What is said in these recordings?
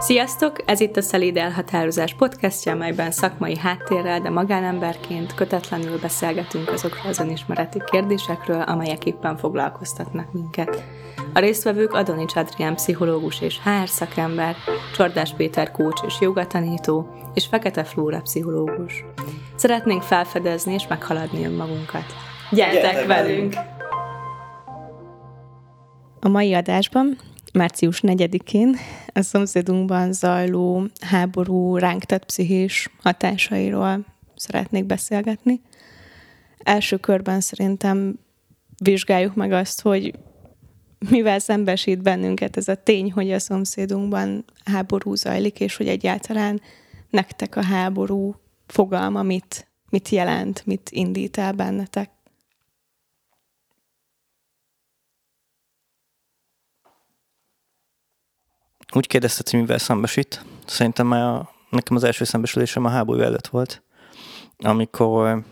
Sziasztok! Ez itt a Szelíd Elhatározás podcastja, amelyben szakmai háttérrel, de magánemberként kötetlenül beszélgetünk azokról az önismereti kérdésekről, amelyek éppen foglalkoztatnak minket. A résztvevők Adonics Adrián pszichológus és HR szakember, Csordás Péter kócs és jogatanító, és Fekete Flóra pszichológus. Szeretnénk felfedezni és meghaladni önmagunkat. Gyertek, Gyertek velünk! A mai adásban március 4-én a szomszédunkban zajló háború ránk tett pszichés hatásairól szeretnék beszélgetni. Első körben szerintem vizsgáljuk meg azt, hogy mivel szembesít bennünket ez a tény, hogy a szomszédunkban háború zajlik, és hogy egyáltalán nektek a háború fogalma mit, mit jelent, mit indít el bennetek. Úgy kérdezted, hogy mivel szembesít. Szerintem már a, nekem az első szembesülésem a háború előtt volt, amikor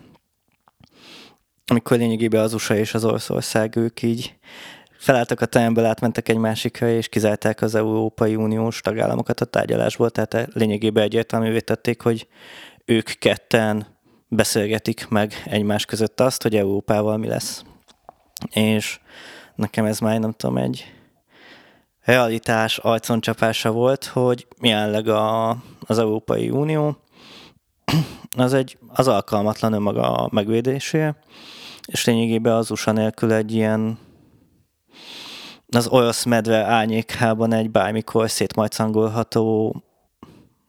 amikor lényegében az USA és az Oroszország ők így felálltak a teremből, átmentek egy másikra, és kizárták az Európai Uniós tagállamokat a tárgyalásból, tehát lényegében egyértelművé tették, hogy ők ketten beszélgetik meg egymás között azt, hogy Európával mi lesz. És nekem ez már nem tudom, egy realitás arconcsapása volt, hogy jelenleg a, az Európai Unió az, egy, az alkalmatlan önmaga megvédésére, és lényegében az USA nélkül egy ilyen az orosz medve árnyékában egy bármikor szétmajcangolható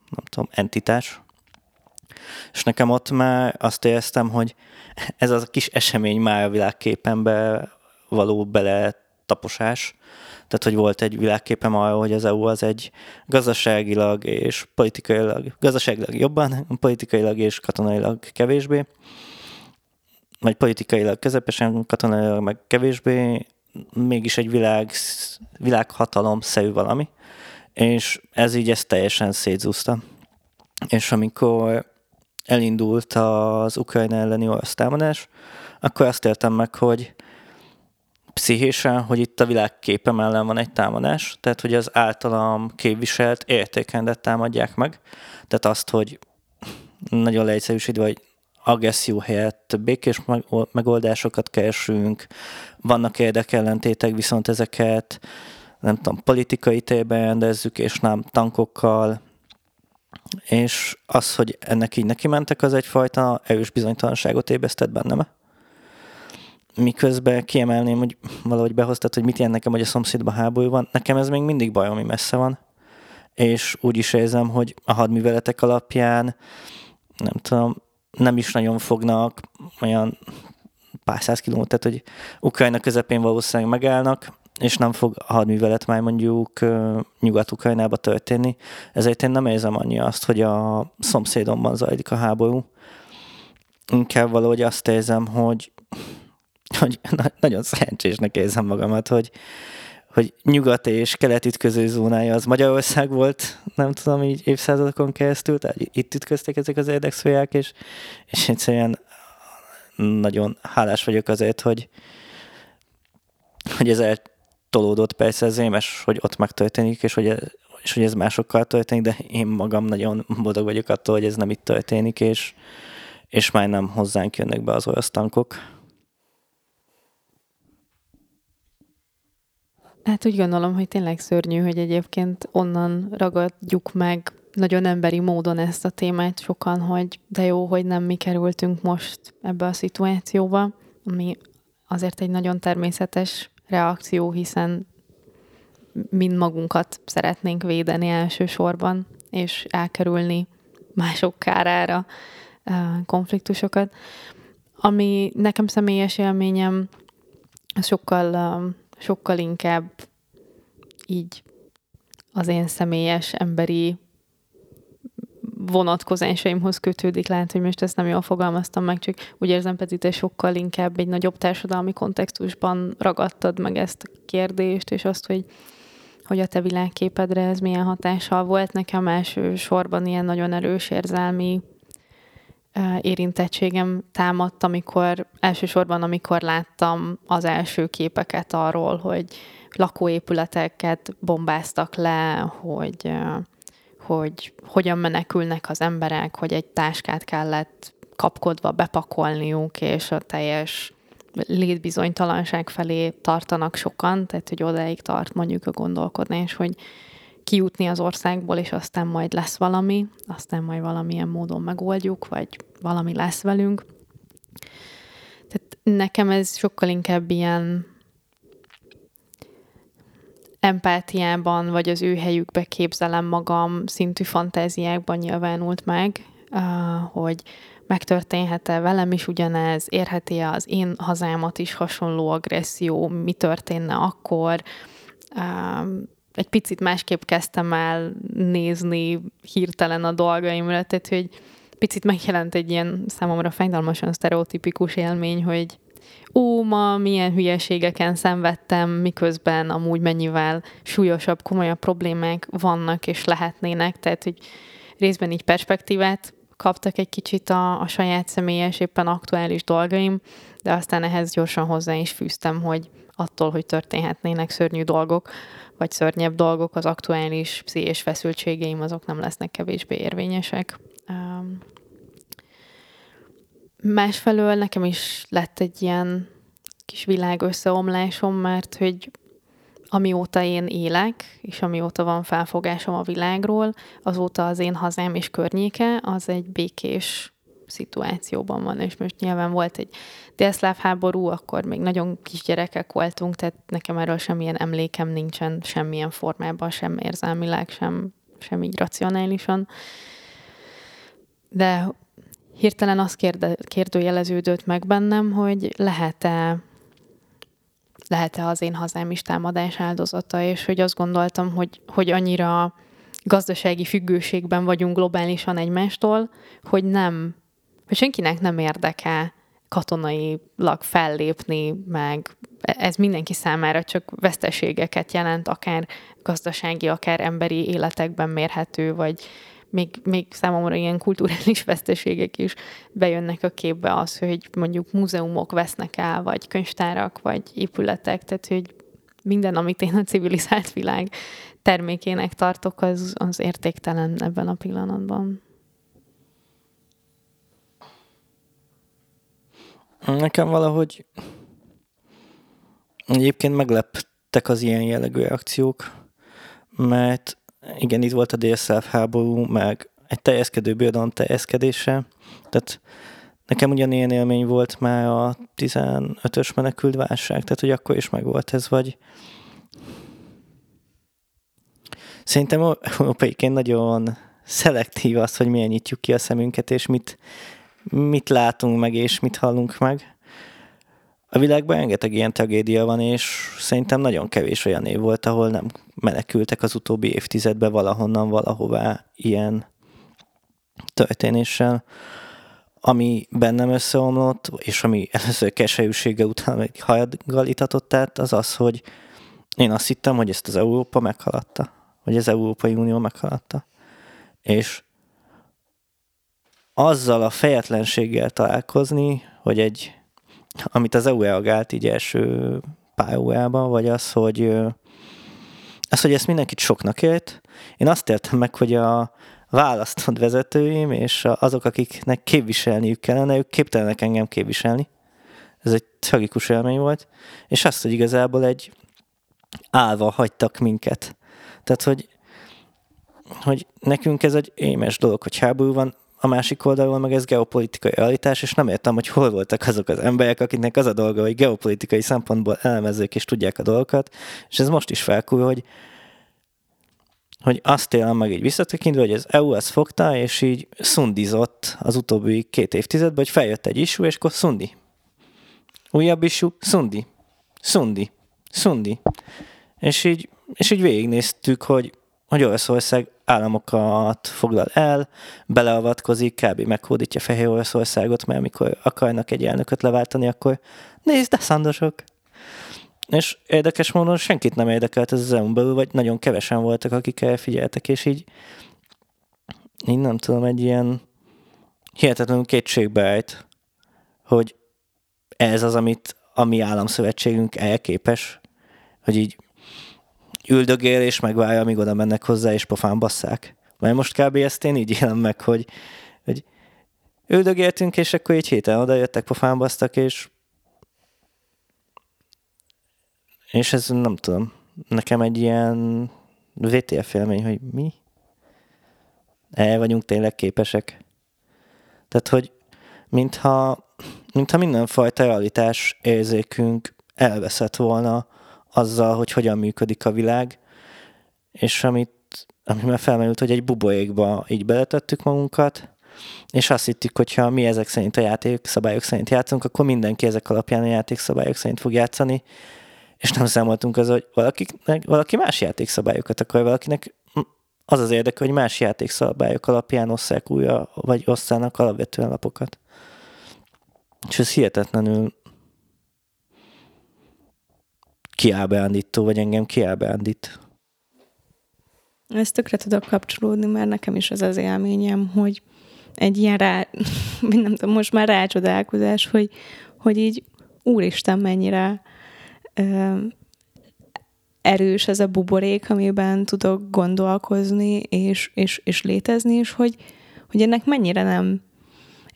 nem tudom, entitás. És nekem ott már azt éreztem, hogy ez az a kis esemény már a világképenbe való bele taposás, tehát, hogy volt egy világképem arra, hogy az EU az egy gazdaságilag és politikailag, gazdaságilag jobban, politikailag és katonailag kevésbé, vagy politikailag közepesen, katonailag meg kevésbé, mégis egy világ, világhatalom szerű valami, és ez így ezt teljesen szétzúzta. És amikor elindult az Ukrajna elleni orosz támadás, akkor azt értem meg, hogy pszichésen, hogy itt a világképe ellen van egy támadás, tehát hogy az általam képviselt értékendet támadják meg, tehát azt, hogy nagyon leegyszerűsítve, hogy agresszió helyett békés megoldásokat keresünk, vannak érdekellentétek, viszont ezeket nem tudom, politikai térben rendezzük, és nem tankokkal, és az, hogy ennek így neki mentek, az egyfajta erős bizonytalanságot ébresztett bennem miközben kiemelném, hogy valahogy behoztad, hogy mit jelent nekem, hogy a szomszédban háború van. Nekem ez még mindig baj, ami messze van. És úgy is érzem, hogy a hadműveletek alapján nem tudom, nem is nagyon fognak olyan pár száz kilométert, hogy Ukrajna közepén valószínűleg megállnak, és nem fog a hadművelet már mondjuk Nyugat-Ukrajnába történni. Ezért én nem érzem annyi azt, hogy a szomszédomban zajlik a háború. Inkább valahogy azt érzem, hogy hogy na- nagyon szerencsésnek érzem magamat, hogy, hogy nyugat és kelet ütköző zónája az Magyarország volt, nem tudom, így évszázadokon keresztül, tehát itt ütköztek ezek az érdekszférák, és, és egyszerűen nagyon hálás vagyok azért, hogy, hogy ez eltolódott persze az émes, hogy ott megtörténik, és hogy, és hogy ez másokkal történik, de én magam nagyon boldog vagyok attól, hogy ez nem itt történik, és, és már nem hozzánk jönnek be az orosz tankok. Hát úgy gondolom, hogy tényleg szörnyű, hogy egyébként onnan ragadjuk meg nagyon emberi módon ezt a témát sokan, hogy de jó, hogy nem mi kerültünk most ebbe a szituációba, ami azért egy nagyon természetes reakció, hiszen mind magunkat szeretnénk védeni elsősorban, és elkerülni mások kárára konfliktusokat. Ami nekem személyes élményem, sokkal sokkal inkább így az én személyes emberi vonatkozásaimhoz kötődik, lehet, hogy most ezt nem jól fogalmaztam meg, csak úgy érzem, pedig te sokkal inkább egy nagyobb társadalmi kontextusban ragadtad meg ezt a kérdést, és azt, hogy, hogy a te világképedre ez milyen hatással volt. Nekem elsősorban ilyen nagyon erős érzelmi érintettségem támadt, amikor elsősorban, amikor láttam az első képeket arról, hogy lakóépületeket bombáztak le, hogy hogy hogyan menekülnek az emberek, hogy egy táskát kellett kapkodva bepakolniuk, és a teljes létbizonytalanság felé tartanak sokan, tehát hogy odáig tart mondjuk a gondolkodás, hogy kijutni az országból, és aztán majd lesz valami, aztán majd valamilyen módon megoldjuk, vagy valami lesz velünk. Tehát nekem ez sokkal inkább ilyen empátiában, vagy az ő helyükbe képzelem magam szintű fantáziákban nyilvánult meg, hogy megtörténhet-e velem is ugyanez, érheti-e az én hazámat is hasonló agresszió, mi történne akkor. Egy picit másképp kezdtem el nézni hirtelen a dolgaimra, tehát hogy picit megjelent egy ilyen számomra fájdalmasan sztereotipikus élmény, hogy ó, ma milyen hülyeségeken szenvedtem, miközben amúgy mennyivel súlyosabb, komolyabb problémák vannak és lehetnének, tehát hogy részben így perspektívát kaptak egy kicsit a, a saját személyes, éppen aktuális dolgaim, de aztán ehhez gyorsan hozzá is fűztem, hogy attól, hogy történhetnének szörnyű dolgok, vagy szörnyebb dolgok, az aktuális pszichés feszültségeim azok nem lesznek kevésbé érvényesek. Um, másfelől nekem is lett egy ilyen kis világ összeomlásom, mert hogy amióta én élek, és amióta van felfogásom a világról, azóta az én hazám és környéke az egy békés szituációban van, és most nyilván volt egy délszláv háború, akkor még nagyon kis gyerekek voltunk, tehát nekem erről semmilyen emlékem nincsen, semmilyen formában, sem érzelmileg, sem, sem így racionálisan. De hirtelen azt kérde, kérdőjeleződött meg bennem, hogy lehet-e lehet-e az én hazám is támadás áldozata, és hogy azt gondoltam, hogy, hogy annyira gazdasági függőségben vagyunk globálisan egymástól, hogy nem, hogy senkinek nem érdekel katonailag fellépni, meg ez mindenki számára csak veszteségeket jelent, akár gazdasági, akár emberi életekben mérhető, vagy még, még számomra ilyen kulturális veszteségek is bejönnek a képbe az, hogy mondjuk múzeumok vesznek el, vagy könyvtárak, vagy épületek, tehát hogy minden, amit én a civilizált világ termékének tartok, az, az értéktelen ebben a pillanatban. Nekem valahogy egyébként megleptek az ilyen jellegű reakciók, mert igen, itt volt a DSL háború, meg egy teljeskedő birodalom teljeskedése. Tehát nekem ugyanilyen élmény volt már a 15-ös menekült válság, tehát hogy akkor is megvolt ez, vagy szerintem európaiként nagyon szelektív az, hogy milyen nyitjuk ki a szemünket, és mit, mit látunk meg, és mit hallunk meg. A világban rengeteg ilyen tragédia van, és szerintem nagyon kevés olyan év volt, ahol nem menekültek az utóbbi évtizedben valahonnan valahová ilyen történéssel. Ami bennem összeomlott, és ami először keserűsége után meg hajadgal itatott át, az az, hogy én azt hittem, hogy ezt az Európa meghaladta, hogy az Európai Unió meghaladta. És azzal a fejetlenséggel találkozni, hogy egy amit az EU reagált így első pár órában, vagy az, hogy az, hogy ezt mindenkit soknak ért. Én azt értem meg, hogy a választott vezetőim, és azok, akiknek képviselniük kellene, ők képtelenek engem képviselni. Ez egy tragikus élmény volt. És azt, hogy igazából egy állva hagytak minket. Tehát, hogy, hogy nekünk ez egy émes dolog, hogy háború van, a másik oldalról meg ez geopolitikai realitás, és nem értem, hogy hol voltak azok az emberek, akiknek az a dolga, hogy geopolitikai szempontból elemezzék és tudják a dolgokat, és ez most is felkúr, hogy hogy azt élem meg így visszatekintve, hogy az EU ezt fogta, és így szundizott az utóbbi két évtizedben, hogy feljött egy isú, és akkor szundi. Újabb isú, szundi. Szundi. Szundi. És így, és így végignéztük, hogy, hogy Oroszország államokat foglal el, beleavatkozik, kb. meghódítja Fehér Oroszországot, mert amikor akarnak egy elnököt leváltani, akkor nézd, de szandosok! És érdekes módon senkit nem érdekelt ez az eu belül, vagy nagyon kevesen voltak, akik elfigyeltek, és így, így nem tudom, egy ilyen hihetetlenül kétségbe állt, hogy ez az, amit a mi államszövetségünk elképes, hogy így üldögél és megvárja, amíg oda mennek hozzá, és pofán basszák. Mert most kb. ezt én így élem meg, hogy, hogy üldögéltünk, és akkor egy héten oda jöttek, pofámbasztak, és és ez nem tudom, nekem egy ilyen VTF élmény, hogy mi? El vagyunk tényleg képesek. Tehát, hogy mintha, mintha mindenfajta realitás érzékünk elveszett volna azzal, hogy hogyan működik a világ, és amit, ami már felmerült, hogy egy buborékba így beletettük magunkat, és azt hittük, hogyha mi ezek szerint a játékszabályok szerint játszunk, akkor mindenki ezek alapján a játékszabályok szerint fog játszani, és nem számoltunk az, hogy valaki, valaki más játékszabályokat akar, valakinek az az érdeke, hogy más játékszabályok alapján osszák újra, vagy osszának alapvetően lapokat. És ez hihetetlenül kiábrándító, vagy engem kiábrándít. Ezt tökre tudok kapcsolódni, mert nekem is az az élményem, hogy egy ilyen rá, nem tudom, most már rácsodálkozás, hogy, hogy így úristen mennyire ö, erős ez a buborék, amiben tudok gondolkozni és, és, és létezni, és hogy, hogy ennek mennyire nem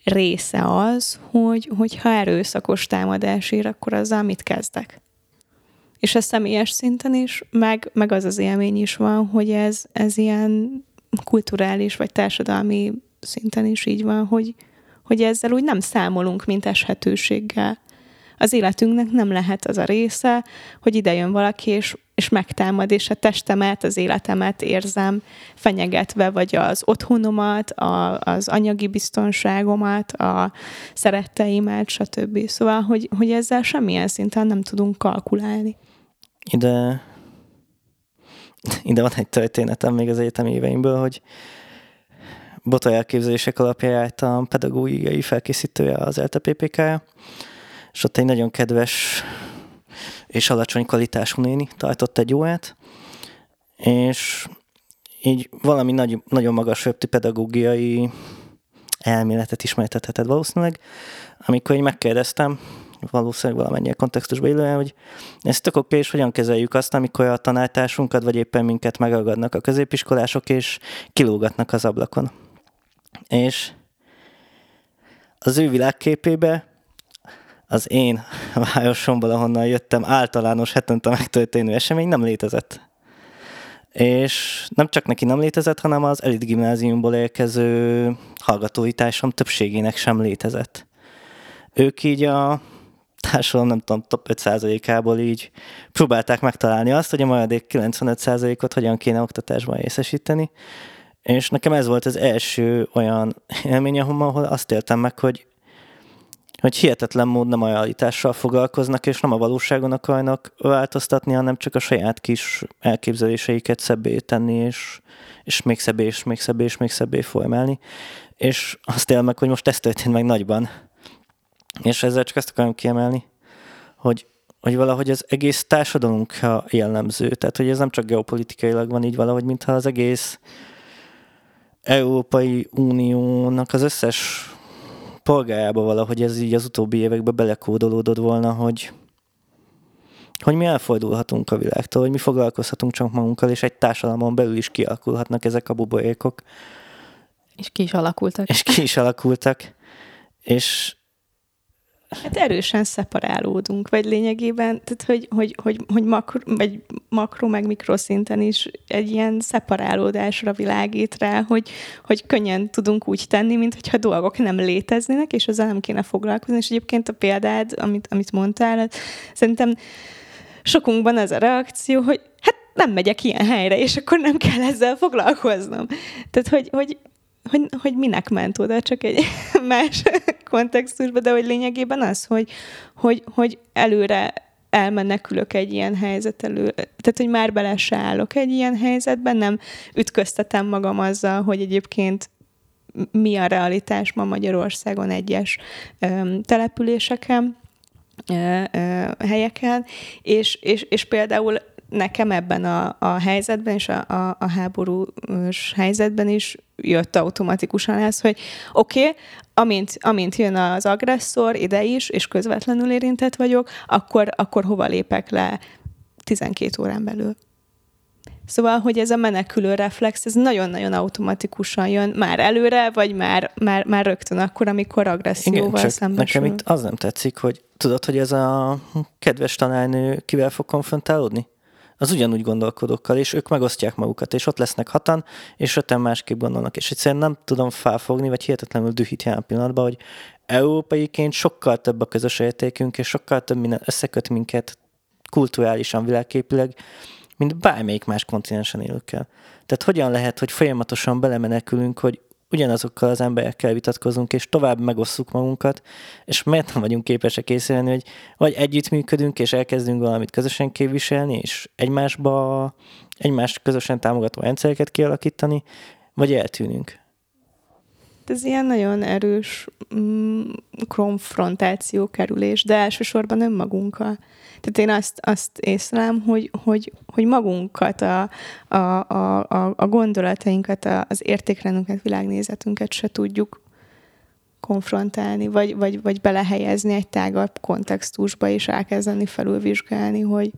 része az, hogy, hogyha erőszakos támadás ér, akkor azzal mit kezdek. És ez személyes szinten is, meg, meg az az élmény is van, hogy ez, ez ilyen kulturális vagy társadalmi szinten is így van, hogy, hogy ezzel úgy nem számolunk, mint eshetőséggel. Az életünknek nem lehet az a része, hogy ide jön valaki, és, és megtámad, és a testemet, az életemet érzem fenyegetve, vagy az otthonomat, a, az anyagi biztonságomat, a szeretteimet, stb. Szóval, hogy, hogy ezzel semmilyen szinten nem tudunk kalkulálni. Ide, ide van egy történetem még az egyetemi éveimből, hogy bota elképzelések alapján jártam pedagógiai felkészítője az LTPPK-ja, és ott egy nagyon kedves és alacsony kvalitású néni tartott egy órát, és így valami nagy, nagyon magas röpti pedagógiai elméletet ismertetheted valószínűleg, amikor így megkérdeztem, valószínűleg valamennyire kontextusba illően, hogy ez tök oké, és hogyan kezeljük azt, amikor a tanártársunkat, vagy éppen minket megagadnak a középiskolások, és kilógatnak az ablakon. És az ő világképébe az én városomból, ahonnan jöttem, általános hetente megtörténő esemény nem létezett. És nem csak neki nem létezett, hanem az elit gimnáziumból érkező hallgatói társam többségének sem létezett. Ők így a társadalom, nem tudom, top 5%-ából így próbálták megtalálni azt, hogy a maradék 95%-ot hogyan kéne oktatásban részesíteni. És nekem ez volt az első olyan élmény, ahol azt éltem meg, hogy hogy hihetetlen mód nem a realitással foglalkoznak, és nem a valóságon akarnak változtatni, hanem csak a saját kis elképzeléseiket szebbé tenni, és, és még szebbé, és még szebbé, és még szebbé formálni. És azt él meg, hogy most ez történt meg nagyban. És ezzel csak azt akarom kiemelni, hogy, hogy valahogy az egész társadalunk jellemző. Tehát, hogy ez nem csak geopolitikailag van így valahogy, mintha az egész Európai Uniónak az összes polgájába valahogy ez így az utóbbi években belekódolódott volna, hogy, hogy mi elfordulhatunk a világtól, hogy mi foglalkozhatunk csak magunkkal, és egy társadalmon belül is kialakulhatnak ezek a buborékok. És ki is alakultak. És ki is alakultak. És Hát erősen szeparálódunk, vagy lényegében, tehát hogy, hogy, hogy, hogy makro, vagy makro meg mikroszinten is egy ilyen szeparálódásra világít rá, hogy, hogy könnyen tudunk úgy tenni, mint hogyha dolgok nem léteznének, és azzal nem kéne foglalkozni. És egyébként a példád, amit, amit mondtál, hát szerintem sokunkban az a reakció, hogy hát nem megyek ilyen helyre, és akkor nem kell ezzel foglalkoznom. Tehát, hogy, hogy hogy, hogy minek ment oda, csak egy más kontextusba, de hogy lényegében az, hogy, hogy, hogy előre elmenekülök egy ilyen helyzet elő, tehát, hogy már bele se állok egy ilyen helyzetben, nem ütköztetem magam azzal, hogy egyébként mi a realitás ma Magyarországon egyes ö, településeken, helyeken, és, és, és például nekem ebben a, a helyzetben és a, a, a háborús helyzetben is jött automatikusan ez, hogy oké, okay, amint, amint jön az agresszor ide is, és közvetlenül érintett vagyok, akkor, akkor hova lépek le 12 órán belül? Szóval, hogy ez a menekülő reflex, ez nagyon-nagyon automatikusan jön már előre, vagy már, már, már rögtön akkor, amikor agresszióval Igen, csak nekem itt az nem tetszik, hogy tudod, hogy ez a kedves tanárnő kivel fog konfrontálódni? Az ugyanúgy gondolkodókkal, és ők megosztják magukat, és ott lesznek hatan, és öten másképp gondolnak. És egyszerűen nem tudom felfogni, vagy hihetetlenül dühít jelen pillanatban, hogy európaiként sokkal több a közös értékünk, és sokkal több minden összeköt minket kulturálisan, világképileg, mint bármelyik más kontinensen élőkkel. Tehát hogyan lehet, hogy folyamatosan belemenekülünk, hogy ugyanazokkal az emberekkel vitatkozunk, és tovább megosszuk magunkat, és miért nem vagyunk képesek észrevenni, hogy vagy együttműködünk, és elkezdünk valamit közösen képviselni, és egymásba, egymást közösen támogató rendszereket kialakítani, vagy eltűnünk ez ilyen nagyon erős mm, konfrontáció kerülés, de elsősorban önmagunkkal. Tehát én azt, azt észlem, hogy, hogy, hogy magunkat, a, a, a, a gondolatainkat, az értékrendünket, világnézetünket se tudjuk konfrontálni, vagy, vagy, vagy belehelyezni egy tágabb kontextusba, és elkezdeni felülvizsgálni, hogy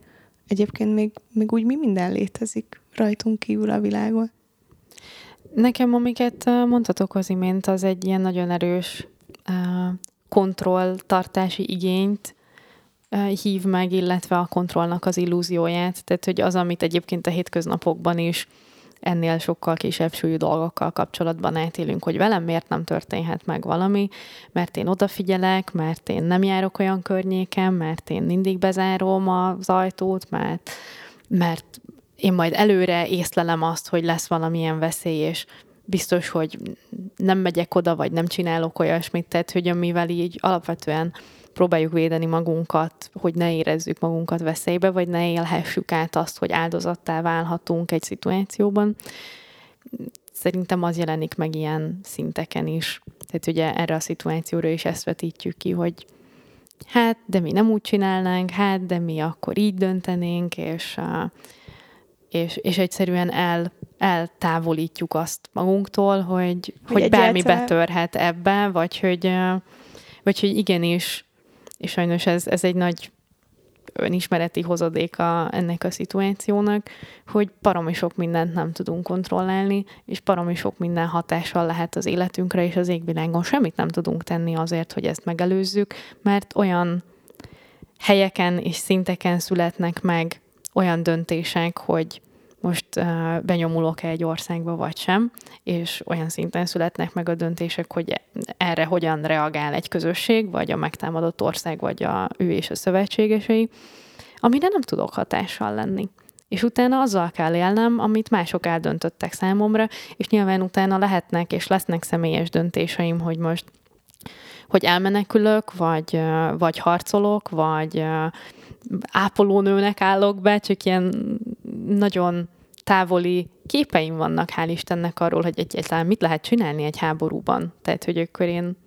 egyébként még, még úgy mi minden létezik rajtunk kívül a világon. Nekem, amiket mondhatok az imént, az egy ilyen nagyon erős kontrolltartási igényt hív meg, illetve a kontrollnak az illúzióját. Tehát, hogy az, amit egyébként a hétköznapokban is ennél sokkal kisebb súlyú dolgokkal kapcsolatban átélünk, hogy velem miért nem történhet meg valami, mert én odafigyelek, mert én nem járok olyan környéken, mert én mindig bezárom az ajtót, mert, mert én majd előre észlelem azt, hogy lesz valamilyen veszély, és biztos, hogy nem megyek oda, vagy nem csinálok olyasmit, tehát hogy amivel így alapvetően próbáljuk védeni magunkat, hogy ne érezzük magunkat veszélybe, vagy ne élhessük át azt, hogy áldozattá válhatunk egy szituációban. Szerintem az jelenik meg ilyen szinteken is. Tehát ugye erre a szituációra is ezt vetítjük ki, hogy hát, de mi nem úgy csinálnánk, hát, de mi akkor így döntenénk, és uh, és, és egyszerűen el, eltávolítjuk azt magunktól, hogy, hogy, hogy bármi betörhet ebbe, vagy hogy, vagy hogy igenis, és sajnos ez, ez egy nagy önismereti hozadéka ennek a szituációnak, hogy paromi sok mindent nem tudunk kontrollálni, és paromi sok minden hatással lehet az életünkre, és az égvilágon. Semmit nem tudunk tenni azért, hogy ezt megelőzzük, mert olyan helyeken és szinteken születnek meg olyan döntések, hogy most uh, benyomulok-e egy országba, vagy sem, és olyan szinten születnek meg a döntések, hogy erre hogyan reagál egy közösség, vagy a megtámadott ország, vagy a ő és a szövetségesei, amire nem tudok hatással lenni. És utána azzal kell élnem, amit mások eldöntöttek számomra, és nyilván utána lehetnek és lesznek személyes döntéseim, hogy most hogy elmenekülök, vagy, vagy harcolok, vagy ápolónőnek állok be, csak ilyen nagyon távoli képeim vannak, hál' Istennek arról, hogy egyáltalán mit lehet csinálni egy háborúban. Tehát, hogy akkor én,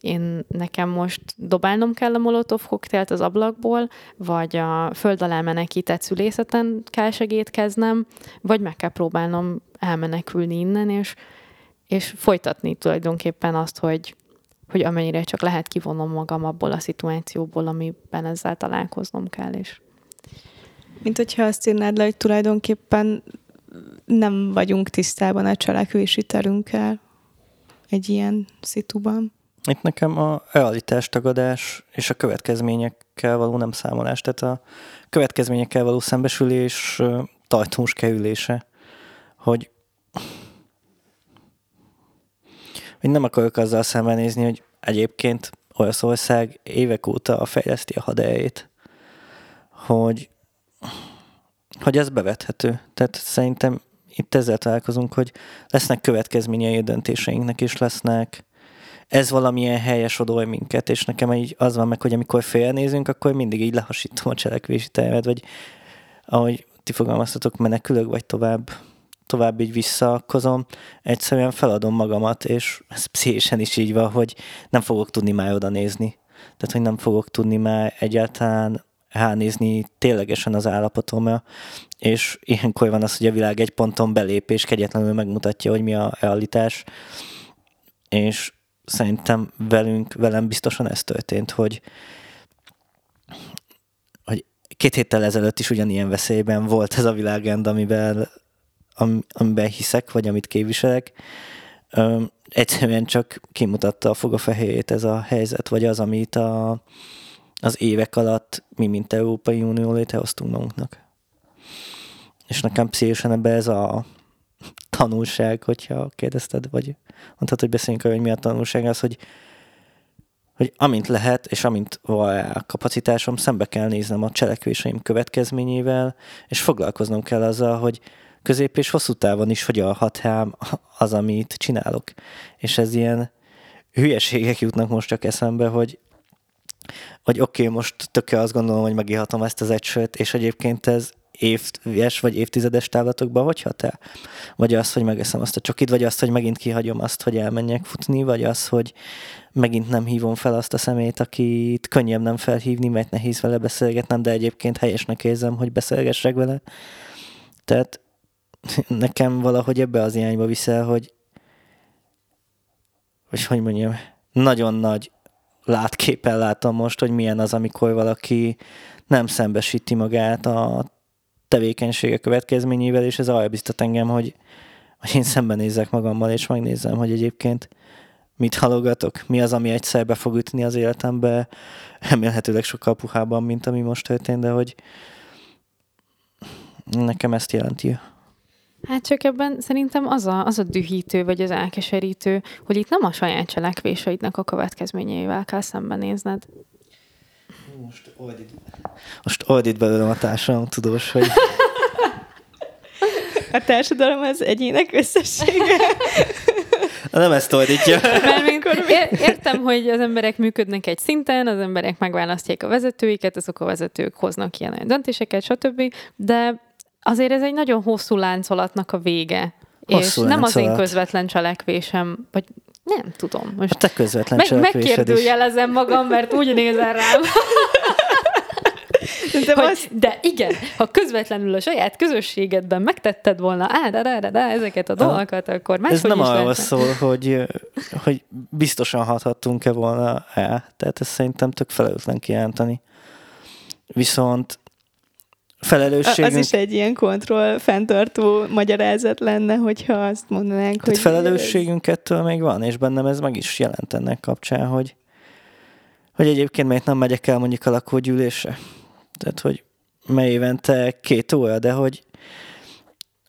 én nekem most dobálnom kell a molotov koktélt az ablakból, vagy a föld alá menekített szülészeten kell segítkeznem, vagy meg kell próbálnom elmenekülni innen, és, és folytatni tulajdonképpen azt, hogy, hogy amennyire csak lehet kivonom magam abból a szituációból, amiben ezzel találkoznom kell, és mint hogyha azt írnád le, hogy tulajdonképpen nem vagyunk tisztában a cselekvési terünkkel egy ilyen szituban. Itt nekem a realitás tagadás és a következményekkel való nem számolás, tehát a következményekkel való szembesülés tajtós kerülése, hogy, hogy nem akarok azzal szembenézni, hogy egyébként Olaszország évek óta fejleszti a haderejét, hogy hogy ez bevethető. Tehát szerintem itt ezzel találkozunk, hogy lesznek következményei a döntéseinknek, és lesznek. Ez valamilyen helyes odol minket, és nekem így az van meg, hogy amikor félnézünk, akkor mindig így lehasítom a cselekvési tervet, vagy ahogy ti fogalmaztatok, menekülök, vagy tovább, tovább így visszakozom, egyszerűen feladom magamat, és ez pszichésen is így van, hogy nem fogok tudni már oda nézni. Tehát, hogy nem fogok tudni már egyáltalán ránézni ténylegesen az állapotomra, és ilyenkor van az, hogy a világ egy ponton belép, és kegyetlenül megmutatja, hogy mi a realitás, és szerintem velünk, velem biztosan ez történt, hogy, hogy két héttel ezelőtt is ugyanilyen veszélyben volt ez a világrend, amivel, am, amiben hiszek, vagy amit képviselek. Öm, egyszerűen csak kimutatta a fogafehérjét ez a helyzet, vagy az, amit a, az évek alatt mi, mint Európai Unió létrehoztunk magunknak. És nekem pszichésen ebbe ez a tanulság, hogyha kérdezted, vagy mondtad, hogy beszéljünk arra, hogy mi a tanulság, az, hogy, hogy amint lehet, és amint van a kapacitásom, szembe kell néznem a cselekvéseim következményével, és foglalkoznom kell azzal, hogy közép és hosszú távon is hogy hat rám az, amit csinálok. És ez ilyen hülyeségek jutnak most csak eszembe, hogy hogy oké, okay, most tökkel azt gondolom, hogy megihatom ezt az egy és egyébként ez éves vagy évtizedes távlatokban hogy hat el? Vagy az, hogy megeszem azt a csokit, vagy az, hogy megint kihagyom azt, hogy elmenjek futni, vagy az, hogy megint nem hívom fel azt a szemét, akit könnyebb nem felhívni, mert nehéz vele beszélgetnem, de egyébként helyesnek érzem, hogy beszélgessek vele. Tehát nekem valahogy ebbe az irányba viszel, hogy hogy hogy mondjam, nagyon nagy látképpen látom most, hogy milyen az, amikor valaki nem szembesíti magát a tevékenysége következményével, és ez arra biztat engem, hogy, hogy én szembenézzek magammal, és megnézem, hogy egyébként mit halogatok, mi az, ami egyszer be fog ütni az életembe, remélhetőleg sokkal puhában, mint ami most történt, de hogy nekem ezt jelenti. Hát csak ebben szerintem az a, az a dühítő, vagy az elkeserítő, hogy itt nem a saját cselekvéseidnek a következményeivel kell szembenézned. Most oldid, most oldid belőlem a társadalom tudós, hogy... A társadalom az egyének összessége. Nem ezt oldítja. Mert értem, hogy az emberek működnek egy szinten, az emberek megválasztják a vezetőiket, azok a vezetők hoznak ilyen döntéseket, stb. De azért ez egy nagyon hosszú láncolatnak a vége. Hosszú és nem az én közvetlen cselekvésem, vagy nem tudom. Most a te közvetlen meg, Megkérdőjelezem magam, mert úgy nézel rám. De, hogy, az... de igen, ha közvetlenül a saját közösségedben megtetted volna á, de, de, de, de, ezeket a dolgokat, akkor máshogy Ez nem is arról szól, hogy, hogy biztosan hathattunk-e volna el. Tehát ez szerintem tök felelőtlen kijelenteni. Viszont felelősségünk... Az is egy ilyen kontroll fenntartó magyarázat lenne, hogyha azt mondanánk, Tehát hogy... felelősségünk ez... ettől még van, és bennem ez meg is jelent ennek kapcsán, hogy, hogy egyébként miért nem megyek el mondjuk a lakógyűlésre. Tehát, hogy mely évente két óra, de hogy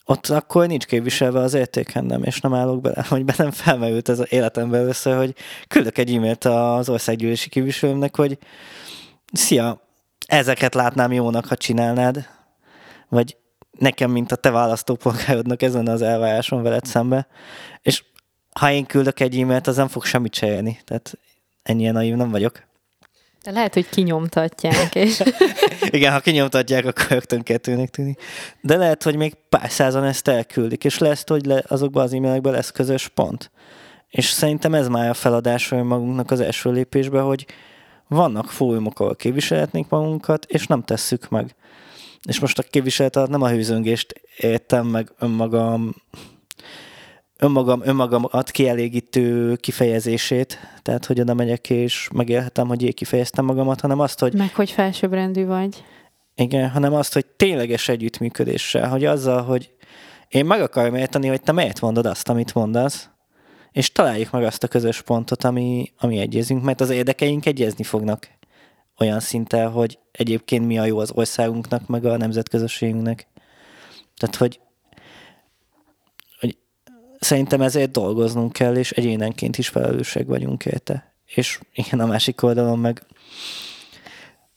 ott akkor nincs képviselve az értékrendem, és nem állok bele, hogy bennem felmerült ez az életemben először, hogy küldök egy e-mailt az országgyűlési képviselőmnek, hogy szia, ezeket látnám jónak, ha csinálnád, vagy nekem, mint a te választópolgárodnak ezen az elváráson veled szembe, és ha én küldök egy e-mailt, az nem fog semmit cserélni. Tehát ennyien naív nem vagyok. De lehet, hogy kinyomtatják. És... Igen, ha kinyomtatják, akkor rögtön kettőnek tűnik. De lehet, hogy még pár százan ezt elküldik, és lesz, hogy le, azokban az e-mailekben lesz közös pont. És szerintem ez már a feladás magunknak az első lépésbe, hogy, vannak fórumok, ahol képviselhetnénk magunkat, és nem tesszük meg. És most a képviselet alatt nem a hőzöngést értem meg önmagam, önmagam, önmagamat kielégítő kifejezését, tehát hogy oda megyek és megélhetem, hogy én kifejeztem magamat, hanem azt, hogy... Meg hogy felsőbbrendű vagy. Igen, hanem azt, hogy tényleges együttműködéssel, hogy azzal, hogy én meg akarom érteni, hogy te miért mondod azt, amit mondasz, és találjuk meg azt a közös pontot, ami, ami egyezünk, mert az érdekeink egyezni fognak olyan szinten, hogy egyébként mi a jó az országunknak, meg a nemzetközösségünknek. Tehát, hogy, hogy szerintem ezért dolgoznunk kell, és egyénenként is felelősség vagyunk érte. És igen, a másik oldalon meg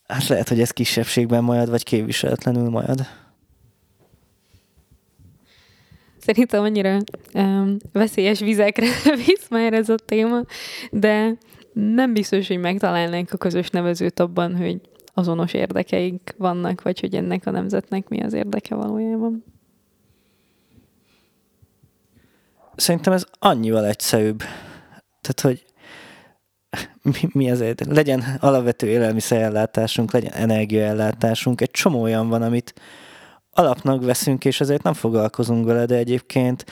hát lehet, hogy ez kisebbségben majd, vagy képviseletlenül majd. Szerintem annyira um, veszélyes vizekre visz már ez a téma, de nem biztos, hogy megtalálnánk a közös nevezőt abban, hogy azonos érdekeink vannak, vagy hogy ennek a nemzetnek mi az érdeke valójában. Szerintem ez annyival egyszerűbb. Tehát, hogy mi, mi azért? Legyen alapvető élelmiszerellátásunk, legyen energiaellátásunk, egy csomó olyan van, amit alapnak veszünk, és ezért nem foglalkozunk vele, de egyébként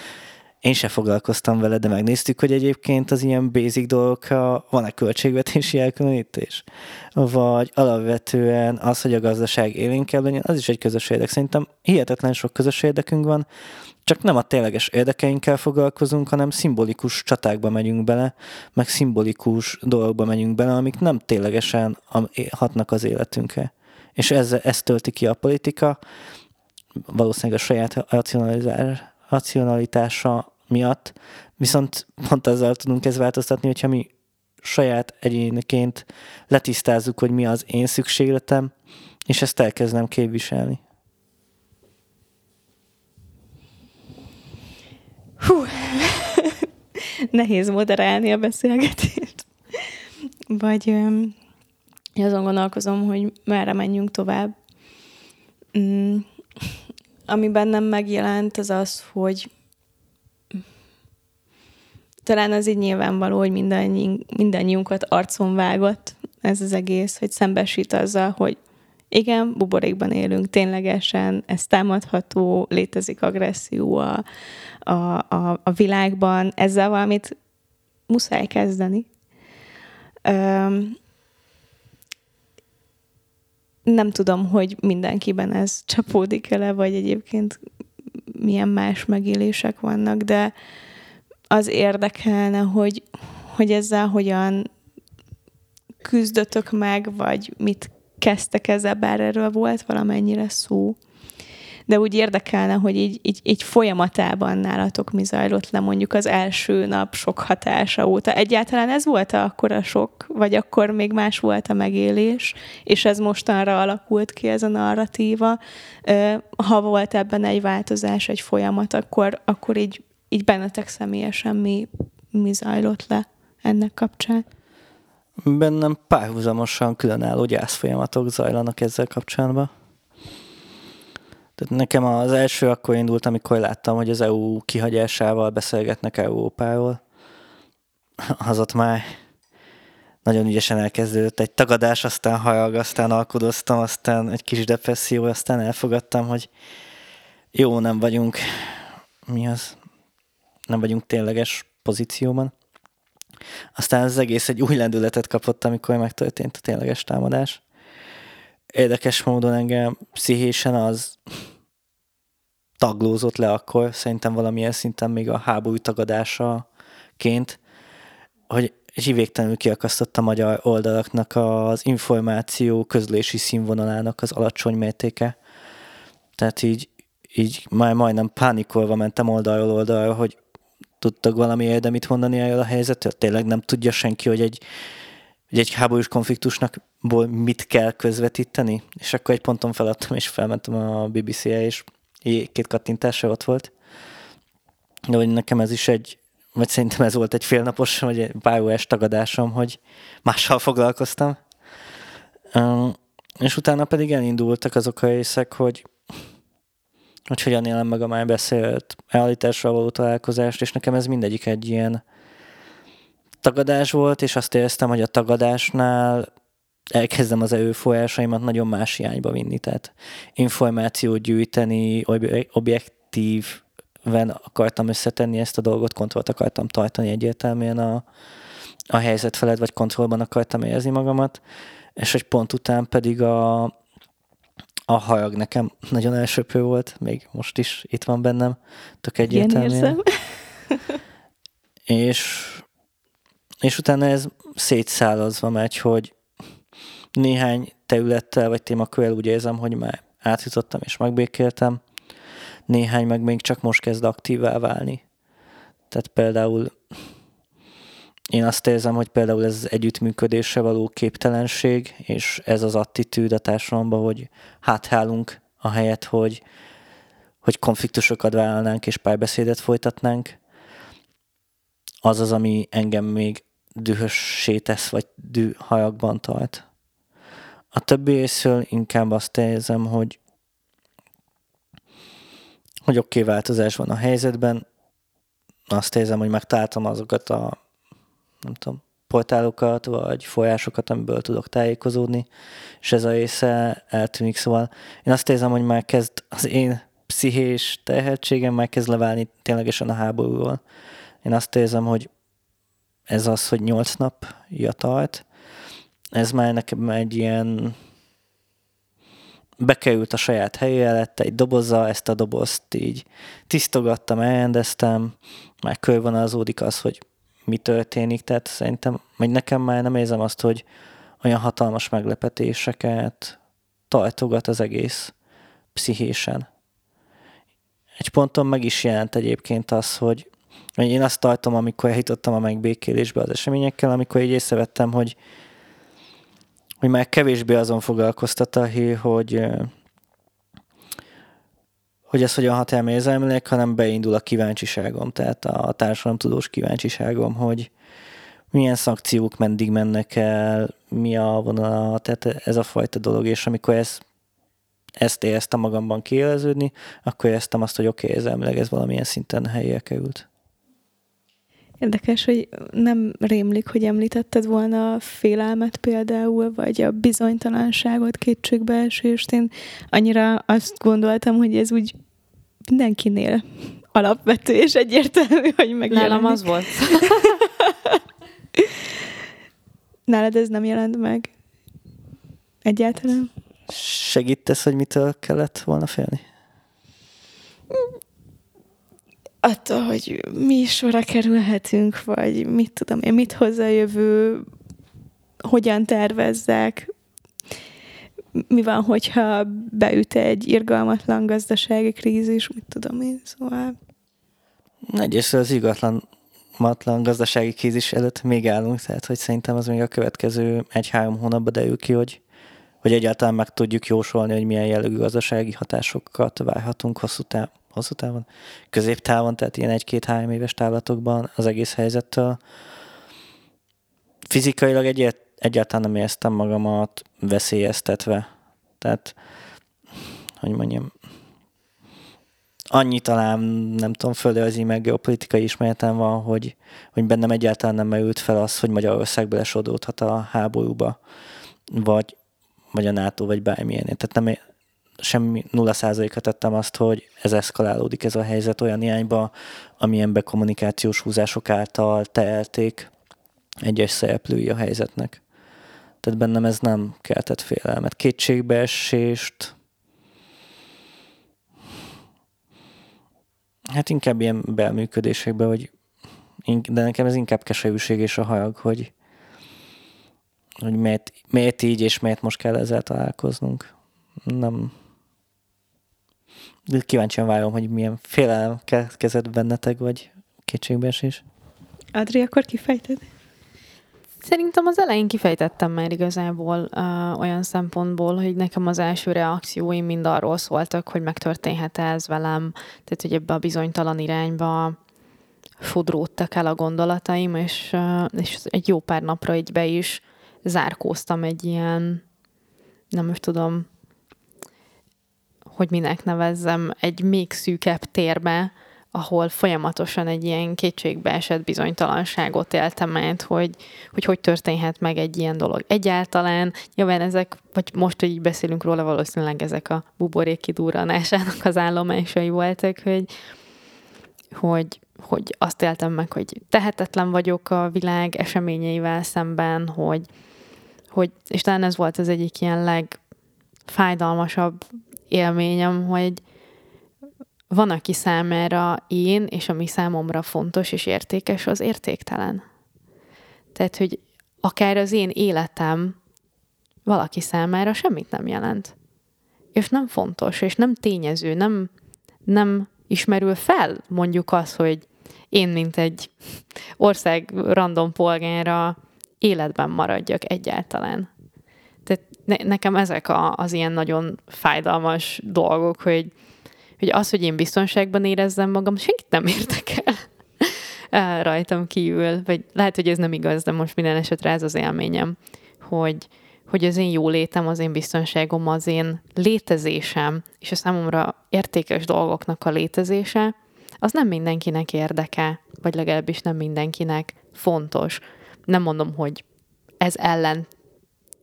én se foglalkoztam vele, de megnéztük, hogy egyébként az ilyen basic dolgokra van-e költségvetési elkülönítés, vagy alapvetően az, hogy a gazdaság élénkebb legyen, az is egy közös érdek. Szerintem hihetetlen sok közös érdekünk van, csak nem a tényleges érdekeinkkel foglalkozunk, hanem szimbolikus csatákba megyünk bele, meg szimbolikus dolgokba megyünk bele, amik nem ténylegesen hatnak az életünkre. És ez, ez tölti ki a politika, valószínűleg a saját racionalitása miatt, viszont pont ezzel tudunk ezt változtatni, hogyha mi saját egyénként letisztázzuk, hogy mi az én szükségletem, és ezt elkezdem képviselni. Hú, nehéz moderálni a beszélgetést. Vagy öm, azon gondolkozom, hogy merre menjünk tovább. Mm, ami bennem megjelent, az az, hogy talán az így nyilvánvaló, hogy mindannyi, mindannyiunkat arcon vágott ez az egész, hogy szembesít azzal, hogy igen, buborékban élünk, ténylegesen, ez támadható, létezik agresszió a, a, a, a világban, ezzel valamit muszáj kezdeni. Öm, nem tudom, hogy mindenkiben ez csapódik ele, vagy egyébként milyen más megélések vannak, de az érdekelne, hogy, hogy ezzel hogyan küzdötök meg, vagy mit kezdtek ezzel, bár erről volt valamennyire szó. De úgy érdekelne, hogy így, így, így folyamatában nálatok mi zajlott le mondjuk az első nap sok hatása óta. Egyáltalán ez volt -e akkor a sok, vagy akkor még más volt a megélés, és ez mostanra alakult ki ez a narratíva. Ha volt ebben egy változás, egy folyamat, akkor, akkor így, így bennetek személyesen mi, mi zajlott le ennek kapcsán? bennem párhuzamosan különálló gyászfolyamatok zajlanak ezzel kapcsolatban. Tehát nekem az első akkor indult, amikor láttam, hogy az EU kihagyásával beszélgetnek Európáról. Az ott már nagyon ügyesen elkezdődött egy tagadás, aztán hajag, aztán alkudoztam, aztán egy kis depresszió, aztán elfogadtam, hogy jó, nem vagyunk, mi az, nem vagyunk tényleges pozícióban. Aztán az egész egy új lendületet kapott, amikor megtörtént a tényleges támadás. Érdekes módon engem pszichésen az taglózott le akkor, szerintem valamilyen szinten még a háború tagadásaként, hogy hívéktelenül kiakasztott a magyar oldalaknak az információ közlési színvonalának az alacsony mértéke. Tehát így, így már majdnem pánikolva mentem oldalról oldalra, hogy tudtak valami érdemit mondani erről a helyzetről? Tényleg nem tudja senki, hogy egy, hogy egy háborús konfliktusnak mit kell közvetíteni? És akkor egy ponton feladtam, és felmentem a BBC-re, és két kattintásra ott volt. De hogy nekem ez is egy, vagy szerintem ez volt egy félnapos, vagy egy pár tagadásom, hogy mással foglalkoztam. És utána pedig elindultak azok a részek, hogy hogy hogyan élem meg a már beszélt állításra való találkozást, és nekem ez mindegyik egy ilyen tagadás volt, és azt éreztem, hogy a tagadásnál elkezdem az erőforrásaimat nagyon más irányba vinni, tehát információt gyűjteni, objektívven akartam összetenni ezt a dolgot, kontrollt akartam tartani egyértelműen a, a helyzet felett, vagy kontrollban akartam érezni magamat, és hogy pont után pedig a, a harag nekem nagyon elsőpő volt, még most is itt van bennem, tök egyértelműen. és, és utána ez szétszálazva megy, hogy néhány területtel vagy témakörrel úgy érzem, hogy már átjutottam és megbékéltem, néhány meg még csak most kezd aktívá válni. Tehát például én azt érzem, hogy például ez az együttműködésre való képtelenség, és ez az attitűd a társadalomban, hogy háthálunk a helyet, hogy, hogy konfliktusokat vállalnánk és párbeszédet folytatnánk, az az, ami engem még dühössé tesz, vagy dühhajagban tart. A többi részről inkább azt érzem, hogy hogy oké, okay, változás van a helyzetben, azt érzem, hogy megtaláltam azokat a nem tudom, portálokat, vagy folyásokat, amiből tudok tájékozódni, és ez a része eltűnik, szóval én azt érzem, hogy már kezd az én pszichés tehetségem már kezd leválni ténylegesen a háborúról. Én azt érzem, hogy ez az, hogy nyolc nap jatalt, ez már nekem egy ilyen bekerült a saját helyére, lett egy doboza, ezt a dobozt így tisztogattam, elrendeztem, már körvonalazódik az, hogy mi történik, tehát szerintem, vagy nekem már nem érzem azt, hogy olyan hatalmas meglepetéseket tartogat az egész pszichésen. Egy ponton meg is jelent egyébként az, hogy én azt tartom, amikor eljutottam a megbékélésbe az eseményekkel, amikor így észrevettem, hogy, hogy már kevésbé azon foglalkoztat a hí, hogy, hogy ez hogyan hat el hanem beindul a kíváncsiságom, tehát a társadalomtudós kíváncsiságom, hogy milyen szankciók meddig mennek el, mi a vonal, tehát ez a fajta dolog, és amikor ez, ezt éreztem magamban kiéleződni, akkor éreztem azt, hogy oké, okay, érzelmileg ez valamilyen szinten helyére került. Érdekes, hogy nem rémlik, hogy említetted volna a félelmet például, vagy a bizonytalanságot, kétségbeesést. Én annyira azt gondoltam, hogy ez úgy mindenkinél alapvető és egyértelmű, hogy megjelenik. Nálam az volt. Nálad ez nem jelent meg? Egyáltalán? Segítesz, hogy mitől kellett volna félni? Attól, hogy mi sorra kerülhetünk, vagy mit tudom én, mit hoz a jövő, hogyan tervezzek, mi van, hogyha beüt egy irgalmatlan gazdasági krízis, mit tudom én, szóval... Egyrészt az irgalmatlan gazdasági krízis előtt még állunk, tehát hogy szerintem az még a következő egy-három hónapban derül ki, hogy, hogy egyáltalán meg tudjuk jósolni, hogy milyen jellegű gazdasági hatásokat várhatunk hosszú távon hosszú távon, középtávon, tehát ilyen egy-két-három éves távlatokban az egész helyzettől. Fizikailag egyet, egyáltalán nem éreztem magamat veszélyeztetve. Tehát, hogy mondjam, annyi talán, nem tudom, földrajzi meg geopolitikai ismeretem van, hogy, hogy bennem egyáltalán nem merült fel az, hogy Magyarország belesodódhat a háborúba, vagy, vagy a NATO, vagy bármilyen. Tehát nem, semmi nulla százalékra tettem azt, hogy ez eszkalálódik ez a helyzet olyan irányba, amilyen bekommunikációs húzások által teelték egyes szereplői a helyzetnek. Tehát bennem ez nem keltett félelmet. Kétségbeesést, hát inkább ilyen belműködésekbe, hogy de nekem ez inkább keserűség és a hajag, hogy, hogy miért, miért így, és miért most kell ezzel találkoznunk. Nem, kíváncsian várom, hogy milyen félelem kezdett bennetek, vagy kétségbeesés. Adri, akkor kifejted? Szerintem az elején kifejtettem már igazából uh, olyan szempontból, hogy nekem az első reakcióim mind arról szóltak, hogy megtörténhet ez velem, tehát hogy ebbe a bizonytalan irányba fodródtak el a gondolataim, és, uh, és egy jó pár napra így be is zárkóztam egy ilyen, nem most tudom, hogy minek nevezzem, egy még szűkebb térbe, ahol folyamatosan egy ilyen kétségbe esett bizonytalanságot éltem át, hogy, hogy hogy történhet meg egy ilyen dolog. Egyáltalán, nyilván ezek, vagy most, hogy így beszélünk róla, valószínűleg ezek a buborék kidúranásának az állomásai voltak, hogy, hogy, hogy azt éltem meg, hogy tehetetlen vagyok a világ eseményeivel szemben, hogy, hogy és talán ez volt az egyik ilyen legfájdalmasabb élményem, hogy van, aki számára én, és ami számomra fontos és értékes, az értéktelen. Tehát, hogy akár az én életem valaki számára semmit nem jelent. És nem fontos, és nem tényező, nem, nem ismerül fel mondjuk az, hogy én, mint egy ország random polgára életben maradjak egyáltalán. Tehát ne, nekem ezek a, az ilyen nagyon fájdalmas dolgok, hogy, hogy az, hogy én biztonságban érezzem magam, senkit nem érdekel rajtam kívül, vagy lehet, hogy ez nem igaz, de most minden esetre ez az élményem, hogy, hogy az én jólétem, az én biztonságom, az én létezésem, és a számomra értékes dolgoknak a létezése, az nem mindenkinek érdeke, vagy legalábbis nem mindenkinek fontos. Nem mondom, hogy ez ellen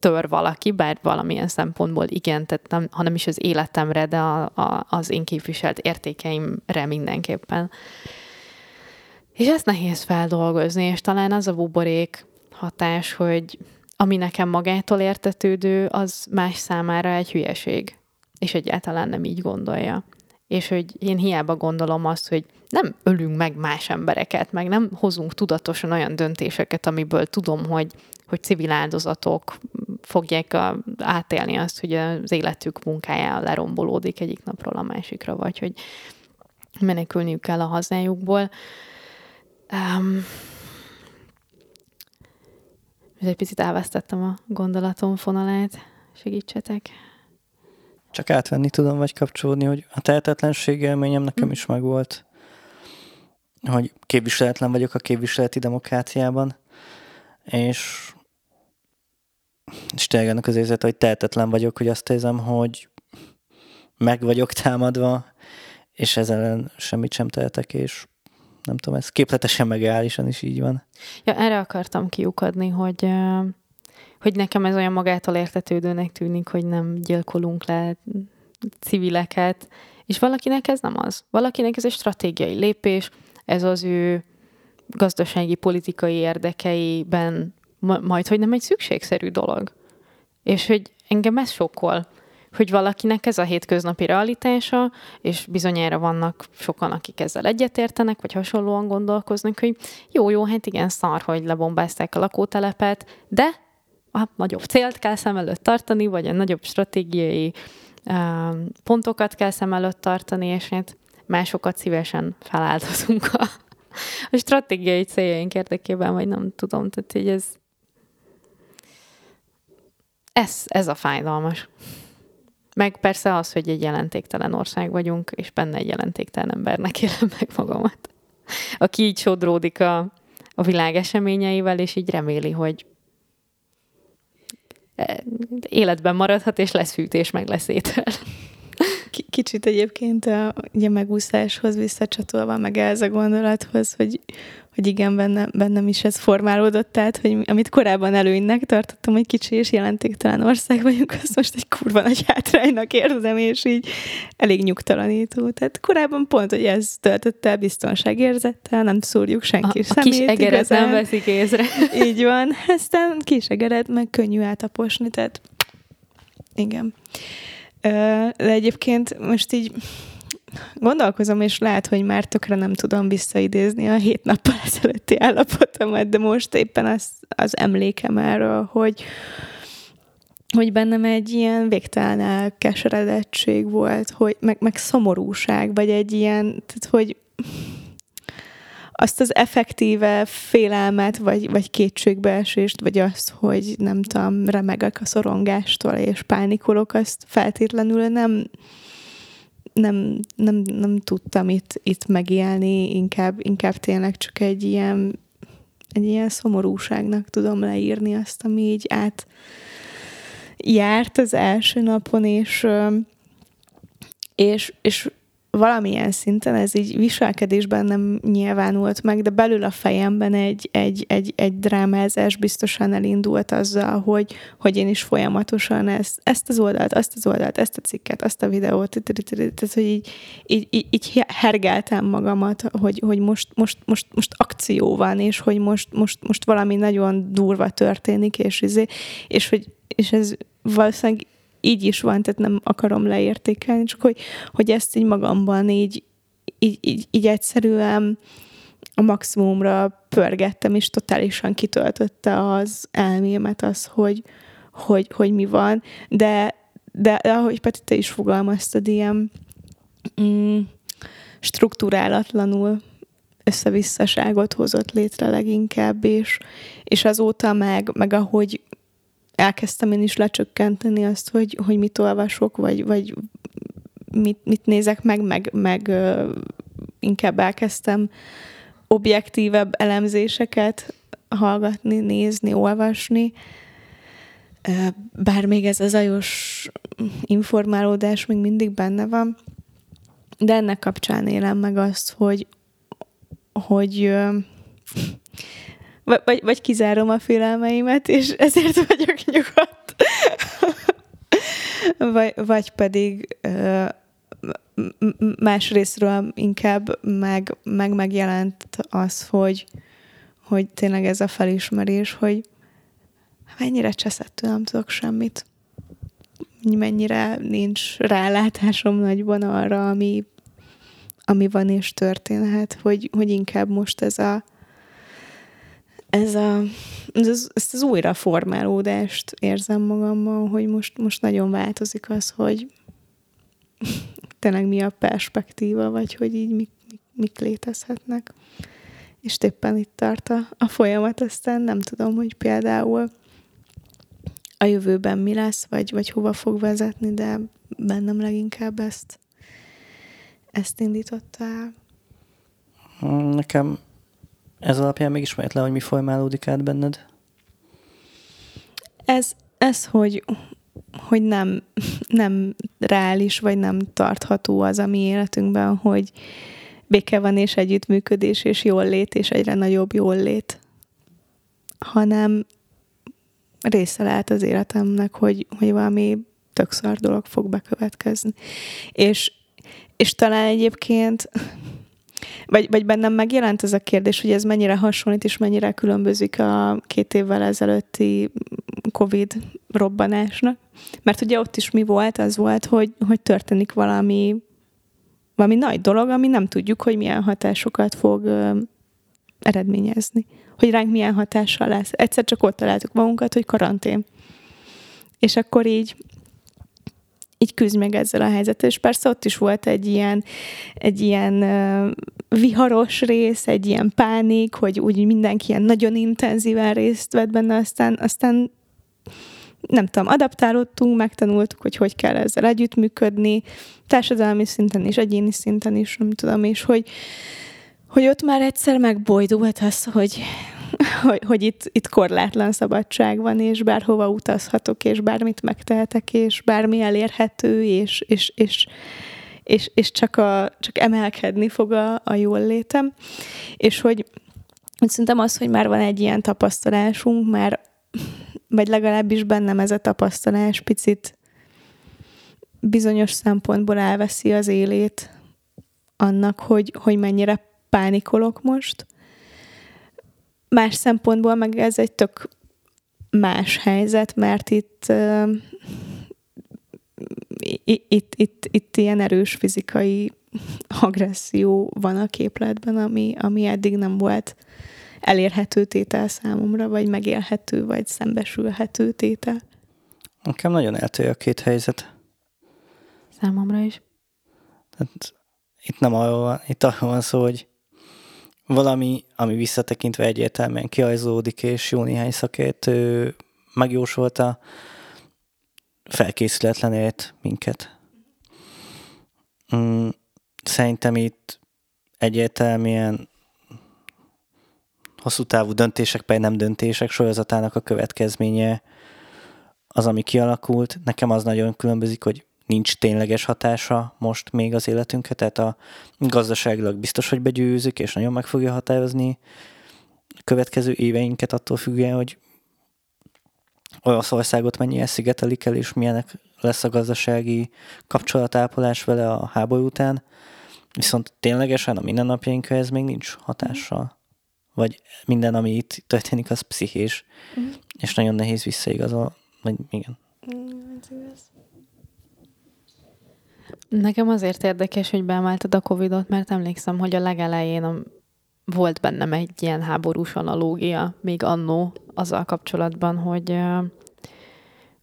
tör valaki, bár valamilyen szempontból igen, tehát nem, hanem is az életemre, de a, a, az én képviselt értékeimre mindenképpen. És ezt nehéz feldolgozni, és talán az a buborék hatás, hogy ami nekem magától értetődő, az más számára egy hülyeség, és egyáltalán nem így gondolja. És hogy én hiába gondolom azt, hogy nem ölünk meg más embereket, meg nem hozunk tudatosan olyan döntéseket, amiből tudom, hogy, hogy civil áldozatok fogják a, átélni azt, hogy az életük munkája lerombolódik egyik napról a másikra, vagy hogy menekülniük kell a hazájukból. Um, egy picit elvesztettem a gondolatom fonalát. Segítsetek. Csak átvenni tudom, vagy kapcsolódni, hogy a tehetetlenség élményem nekem hm. is megvolt, hogy képviseletlen vagyok a képviseleti demokráciában, és, ennek az érzet, hogy tehetetlen vagyok, hogy azt érzem, hogy meg vagyok támadva, és ezzel semmit sem tehetek, és nem tudom, ez képletesen meg reálisan is így van. Ja, erre akartam kiukadni, hogy, hogy nekem ez olyan magától értetődőnek tűnik, hogy nem gyilkolunk le civileket, és valakinek ez nem az. Valakinek ez egy stratégiai lépés, ez az ő gazdasági, politikai érdekeiben majd, hogy nem egy szükségszerű dolog. És hogy engem ez sokkol hogy valakinek ez a hétköznapi realitása, és bizonyára vannak sokan, akik ezzel egyetértenek, vagy hasonlóan gondolkoznak, hogy jó, jó, hát igen, szar, hogy lebombázták a lakótelepet, de a nagyobb célt kell szem előtt tartani, vagy a nagyobb stratégiai uh, pontokat kell szem előtt tartani, és hát másokat szívesen feláldozunk a, a stratégiai céljaink érdekében, vagy nem tudom, tehát hogy ez ez, ez a fájdalmas. Meg persze az, hogy egy jelentéktelen ország vagyunk, és benne egy jelentéktelen embernek élem meg magamat. Aki így sodródik a, a világ eseményeivel, és így reméli, hogy e, életben maradhat, és lesz fűtés, meg lesz étel. Kicsit egyébként a ugye megúszáshoz visszacsatolva, meg ez a gondolathoz, hogy, hogy igen, bennem, bennem is ez formálódott, tehát, hogy amit korábban előnynek tartottam, hogy kicsi és jelentéktelen ország vagyunk, azt most egy kurva nagy hátránynak érzem, és így elég nyugtalanító. Tehát korábban pont, hogy ez töltötte el biztonságérzettel, nem szúrjuk senki a, szemét. A kis egeret igazán. nem veszik észre. Így van. Aztán kis egeret meg könnyű átaposni, tehát igen. De egyébként most így gondolkozom, és lehet, hogy már tökre nem tudom visszaidézni a hét nappal ezelőtti állapotomat, de most éppen az, az emlékem erről, hogy, hogy bennem egy ilyen végtelen elkeseredettség volt, hogy, meg, meg szomorúság, vagy egy ilyen, tehát hogy azt az effektíve félelmet, vagy, vagy kétségbeesést, vagy azt, hogy nem tudom, remegek a szorongástól, és pánikolok, azt feltétlenül nem, nem, nem, nem tudtam itt, itt megélni, inkább, inkább tényleg csak egy ilyen, egy ilyen szomorúságnak tudom leírni azt, ami így át járt az első napon, és, és, és valamilyen szinten ez így viselkedésben nem nyilvánult meg, de belül a fejemben egy, egy, egy, egy drámázás biztosan elindult azzal, hogy, hogy én is folyamatosan ezt, ezt az oldalt, azt az oldalt, ezt a cikket, azt a videót, tehát hogy így, így, így, így hergeltem magamat, hogy, hogy most, most, most, most akció van, és hogy most, most, most valami nagyon durva történik, és, izé, és hogy és ez valószínűleg így is van, tehát nem akarom leértékelni, csak hogy, hogy ezt így magamban így, így, így, így egyszerűen a maximumra pörgettem, és totálisan kitöltötte az elmémet az, hogy, hogy, hogy mi van, de, de, ahogy Peti, te is fogalmaztad, ilyen mm, struktúrálatlanul összevisszaságot hozott létre leginkább, és, és azóta meg, meg ahogy elkezdtem én is lecsökkenteni azt, hogy, hogy mit olvasok, vagy, vagy mit, mit nézek meg, meg, meg uh, inkább elkezdtem objektívebb elemzéseket hallgatni, nézni, olvasni. Bár még ez az zajos informálódás még mindig benne van, de ennek kapcsán élem meg azt, hogy, hogy uh, vagy, vagy kizárom a félelmeimet, és ezért vagyok nyugodt. vagy, vagy pedig másrésztről inkább meg, meg megjelent az, hogy, hogy tényleg ez a felismerés, hogy mennyire cseszettől nem tudok semmit. Mennyire nincs rálátásom nagyban arra, ami, ami van és történhet, hogy, hogy inkább most ez a ez a, ez, ezt az újraformálódást érzem magamban, hogy most, most nagyon változik az, hogy tényleg mi a perspektíva, vagy hogy így mik, mik, mik létezhetnek. És éppen itt tart a, a folyamat, aztán nem tudom, hogy például a jövőben mi lesz, vagy, vagy hova fog vezetni, de bennem leginkább ezt, ezt indította el. Nekem ez alapján megismert le, hogy mi formálódik át benned? Ez, ez hogy, hogy nem, nem reális, vagy nem tartható az a mi életünkben, hogy béke van és együttműködés és jól lét, és egyre nagyobb jól lét, hanem része lehet az életemnek, hogy, hogy valami tök szar dolog fog bekövetkezni. És, és talán egyébként vagy, vagy bennem megjelent ez a kérdés, hogy ez mennyire hasonlít és mennyire különbözik a két évvel ezelőtti Covid robbanásnak. Mert ugye ott is mi volt? Az volt, hogy, hogy történik valami, valami nagy dolog, ami nem tudjuk, hogy milyen hatásokat fog ö, eredményezni. Hogy ránk milyen hatással lesz. Egyszer csak ott találtuk magunkat, hogy karantén. És akkor így így küzd meg ezzel a helyzettel, és persze ott is volt egy ilyen, egy ilyen uh, viharos rész, egy ilyen pánik, hogy úgy mindenki ilyen nagyon intenzíven részt vett benne, aztán, aztán nem tudom, adaptálódtunk, megtanultuk, hogy hogy kell ezzel együttműködni, társadalmi szinten is, egyéni szinten is, nem tudom, és hogy, hogy ott már egyszer megbojdult az, hogy, hogy, hogy itt, itt korlátlan szabadság van, és bárhova utazhatok, és bármit megtehetek, és bármi elérhető, és, és, és, és, és csak, a, csak emelkedni fog a, a jól létem. És hogy, hogy szerintem az, hogy már van egy ilyen tapasztalásunk, már, vagy legalábbis bennem ez a tapasztalás picit bizonyos szempontból elveszi az élét annak, hogy, hogy mennyire pánikolok most, Más szempontból meg ez egy tök más helyzet, mert itt, uh, itt, itt, itt ilyen erős fizikai agresszió van a képletben, ami, ami eddig nem volt elérhető tétel számomra, vagy megélhető, vagy szembesülhető tétel. Nekem nagyon eltérő a két helyzet. Számomra is. Tehát itt nem arról van, itt arról van szó, hogy valami, ami visszatekintve egyértelműen kiajzódik, és jó néhány szakértő megjósolta, felkészületlenért minket. Mm, szerintem itt egyértelműen hosszú távú döntések, pedig nem döntések sorozatának a következménye az, ami kialakult. Nekem az nagyon különbözik, hogy nincs tényleges hatása most még az életünkre, tehát a gazdaságilag biztos, hogy begyőzik, és nagyon meg fogja határozni a következő éveinket attól függően, hogy Oroszországot mennyire szigetelik el, és milyenek lesz a gazdasági kapcsolatápolás vele a háború után. Viszont ténylegesen a mindennapjainkra ez még nincs hatással. Vagy minden, ami itt történik, az pszichés, mm. és nagyon nehéz visszaigazol. Vagy igen. Mm, Nekem azért érdekes, hogy beemelted a Covidot, mert emlékszem, hogy a legelején volt bennem egy ilyen háborús analógia, még annó azzal kapcsolatban, hogy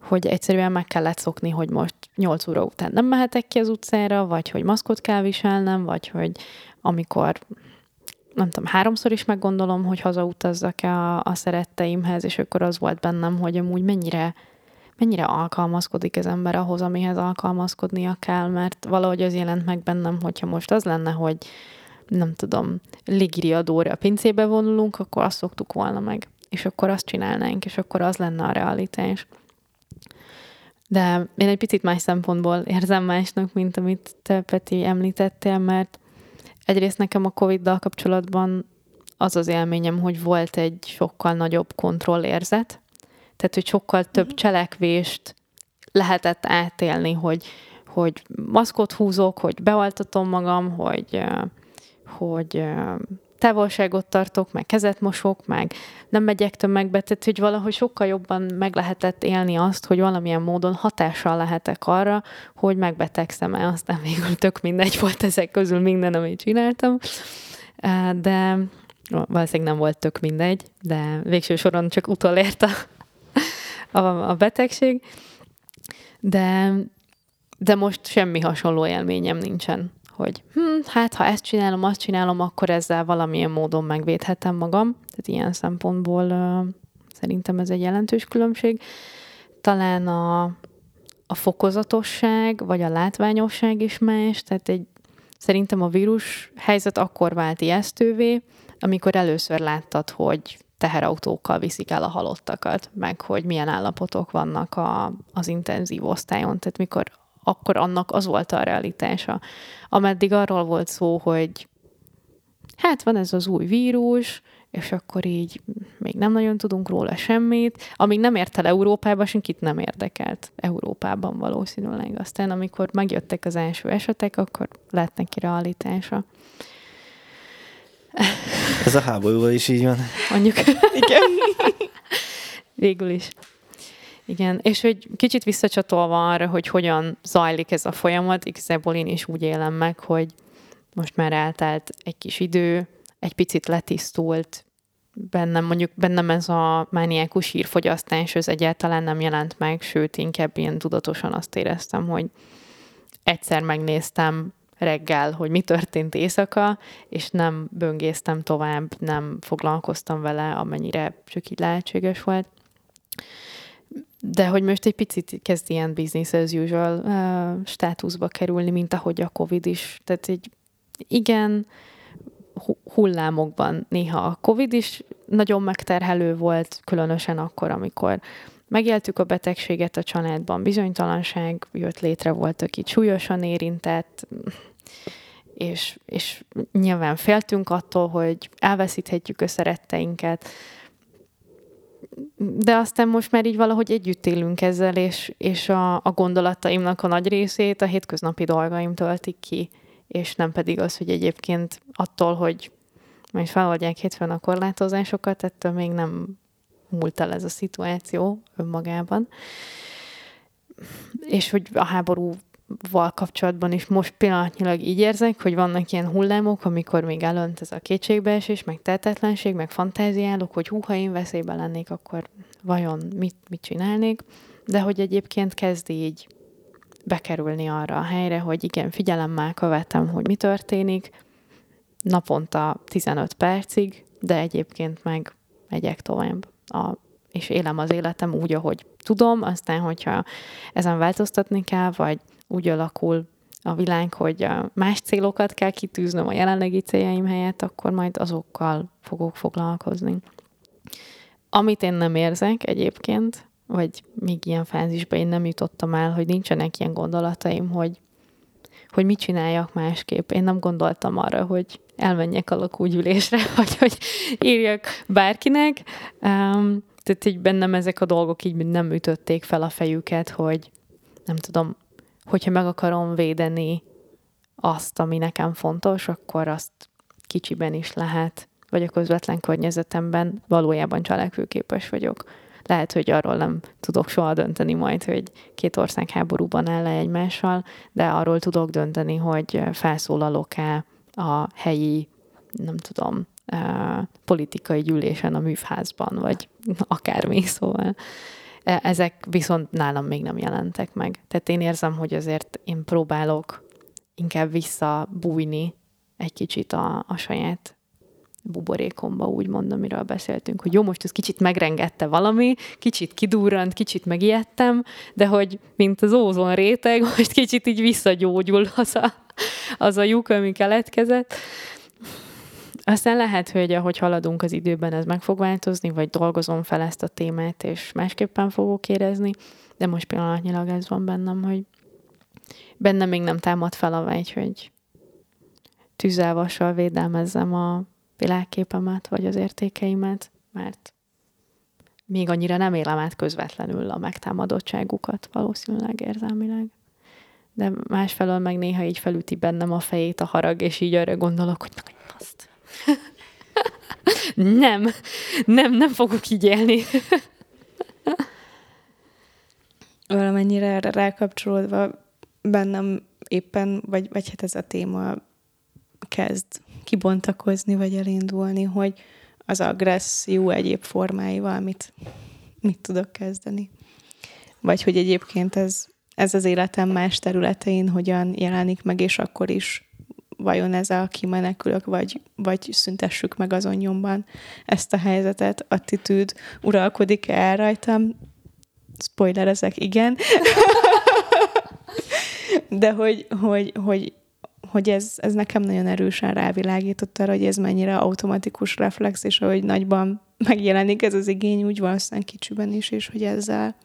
hogy egyszerűen meg kellett szokni, hogy most 8 óra után nem mehetek ki az utcára, vagy hogy maszkot kell viselnem, vagy hogy amikor nem tudom, háromszor is meggondolom, hogy hazautazzak-e a, a szeretteimhez, és akkor az volt bennem, hogy amúgy mennyire mennyire alkalmazkodik az ember ahhoz, amihez alkalmazkodnia kell, mert valahogy az jelent meg bennem, hogyha most az lenne, hogy nem tudom, ligiriadóra a pincébe vonulunk, akkor azt szoktuk volna meg. És akkor azt csinálnánk, és akkor az lenne a realitás. De én egy picit más szempontból érzem másnak, mint amit te, Peti, említettél, mert egyrészt nekem a Covid-dal kapcsolatban az az élményem, hogy volt egy sokkal nagyobb kontrollérzet, Tehát, hogy sokkal több uh-huh. cselekvést lehetett átélni, hogy, hogy maszkot húzok, hogy beoltatom magam, hogy, hogy távolságot tartok, meg kezet mosok, meg nem megyek tömegbe, tehát hogy valahogy sokkal jobban meg lehetett élni azt, hogy valamilyen módon hatással lehetek arra, hogy megbetegszem-e, aztán végül tök mindegy volt ezek közül minden, amit csináltam, de valószínűleg nem volt tök mindegy, de végső soron csak utolért a, a, a betegség, de, de most semmi hasonló élményem nincsen hogy hm, hát ha ezt csinálom, azt csinálom, akkor ezzel valamilyen módon megvédhetem magam. Tehát ilyen szempontból szerintem ez egy jelentős különbség. Talán a, a fokozatosság, vagy a látványosság is más, tehát egy, szerintem a vírus helyzet akkor vált ijesztővé, amikor először láttad, hogy teherautókkal viszik el a halottakat, meg hogy milyen állapotok vannak a, az intenzív osztályon. Tehát mikor akkor annak az volt a realitása. Ameddig arról volt szó, hogy hát van ez az új vírus, és akkor így még nem nagyon tudunk róla semmit. Amíg nem ért el Európába, senkit nem érdekelt Európában valószínűleg. Aztán, amikor megjöttek az első esetek, akkor lett neki realitása. Ez a háborúval is így van. Mondjuk. Igen. Végül is. Igen, és hogy kicsit visszacsatolva arra, hogy hogyan zajlik ez a folyamat, igazából én is úgy élem meg, hogy most már eltelt egy kis idő, egy picit letisztult, bennem mondjuk bennem ez a mániákus hírfogyasztás, ez egyáltalán nem jelent meg, sőt, inkább ilyen tudatosan azt éreztem, hogy egyszer megnéztem reggel, hogy mi történt éjszaka, és nem böngésztem tovább, nem foglalkoztam vele, amennyire csak így lehetséges volt de hogy most egy picit kezd ilyen business as usual uh, státuszba kerülni, mint ahogy a Covid is. Tehát egy igen, hullámokban néha a Covid is nagyon megterhelő volt, különösen akkor, amikor megéltük a betegséget a családban, bizonytalanság jött létre, voltak itt súlyosan érintett, és, és nyilván féltünk attól, hogy elveszíthetjük a szeretteinket, de aztán most már így valahogy együtt élünk ezzel, és, és a, a gondolataimnak a nagy részét a hétköznapi dolgaim töltik ki, és nem pedig az, hogy egyébként attól, hogy majd feloldják hétfőn a korlátozásokat, ettől még nem múlt el ez a szituáció önmagában. És hogy a háború val kapcsolatban is most pillanatnyilag így érzek, hogy vannak ilyen hullámok, amikor még elönt ez a kétségbeesés, meg tehetetlenség, meg fantáziálok, hogy hú, én veszélyben lennék, akkor vajon mit, mit csinálnék, de hogy egyébként kezd így bekerülni arra a helyre, hogy igen, figyelemmel követem, hogy mi történik, naponta 15 percig, de egyébként meg megyek tovább, a, és élem az életem úgy, ahogy tudom, aztán, hogyha ezen változtatni kell, vagy úgy alakul a világ, hogy más célokat kell kitűznöm a jelenlegi céljaim helyett, akkor majd azokkal fogok foglalkozni. Amit én nem érzek egyébként, vagy még ilyen fázisban én nem jutottam el, hogy nincsenek ilyen gondolataim, hogy, hogy mit csináljak másképp. Én nem gondoltam arra, hogy elmenjek a lakógyűlésre, vagy hogy írjak bárkinek. Um, tehát így bennem ezek a dolgok így nem ütötték fel a fejüket, hogy nem tudom, hogyha meg akarom védeni azt, ami nekem fontos, akkor azt kicsiben is lehet, vagy a közvetlen környezetemben valójában cselekvőképes vagyok. Lehet, hogy arról nem tudok soha dönteni majd, hogy két ország háborúban áll le egymással, de arról tudok dönteni, hogy felszólalok-e a helyi, nem tudom, politikai gyűlésen a művházban, vagy akármi, szóval ezek viszont nálam még nem jelentek meg. Tehát én érzem, hogy azért én próbálok inkább visszabújni egy kicsit a, a saját buborékomba, úgy mondom, amiről beszéltünk, hogy jó, most ez kicsit megrengette valami, kicsit kidurrant, kicsit megijedtem, de hogy mint az ózon réteg, most kicsit így visszagyógyul az a, az a lyuk, ami keletkezett. Aztán lehet, hogy ahogy haladunk az időben, ez meg fog változni, vagy dolgozom fel ezt a témát, és másképpen fogok érezni, de most pillanatnyilag ez van bennem, hogy bennem még nem támad fel a vágy, hogy tüzelvassal védelmezzem a világképemet, vagy az értékeimet, mert még annyira nem élem át közvetlenül a megtámadottságukat valószínűleg érzelmileg. De másfelől meg néha így felüti bennem a fejét a harag, és így arra gondolok, hogy meg azt. Nem, nem, nem fogok így élni. Valamennyire erre rákapcsolódva bennem éppen, vagy, vagy hát ez a téma kezd kibontakozni, vagy elindulni, hogy az agresszió egyéb formáival mit, mit tudok kezdeni. Vagy hogy egyébként ez, ez az életem más területein hogyan jelenik meg, és akkor is vajon ez a kimenekülök, vagy, vagy szüntessük meg azon nyomban ezt a helyzetet, attitűd uralkodik el rajtam. Spoiler ezek, igen. De hogy, hogy, hogy hogy ez, ez nekem nagyon erősen rávilágított arra, hogy ez mennyire automatikus reflex, és ahogy nagyban megjelenik ez az igény, úgy valószínűleg kicsiben is, és hogy ezzel,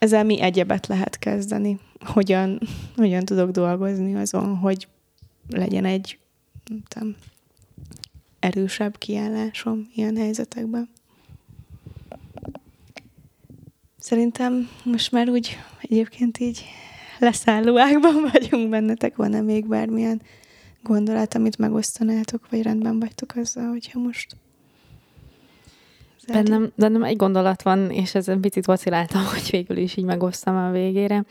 ezzel mi egyebet lehet kezdeni. Hogyan, hogyan tudok dolgozni azon, hogy legyen egy tudom, erősebb kiállásom ilyen helyzetekben. Szerintem most már úgy egyébként így leszálló ágban vagyunk bennetek. Van-e még bármilyen gondolat, amit megosztanátok, vagy rendben vagytok azzal, hogyha most Bennem, bennem egy gondolat van, és ezen picit vaciláltam, hogy végül is így megosztam a végére.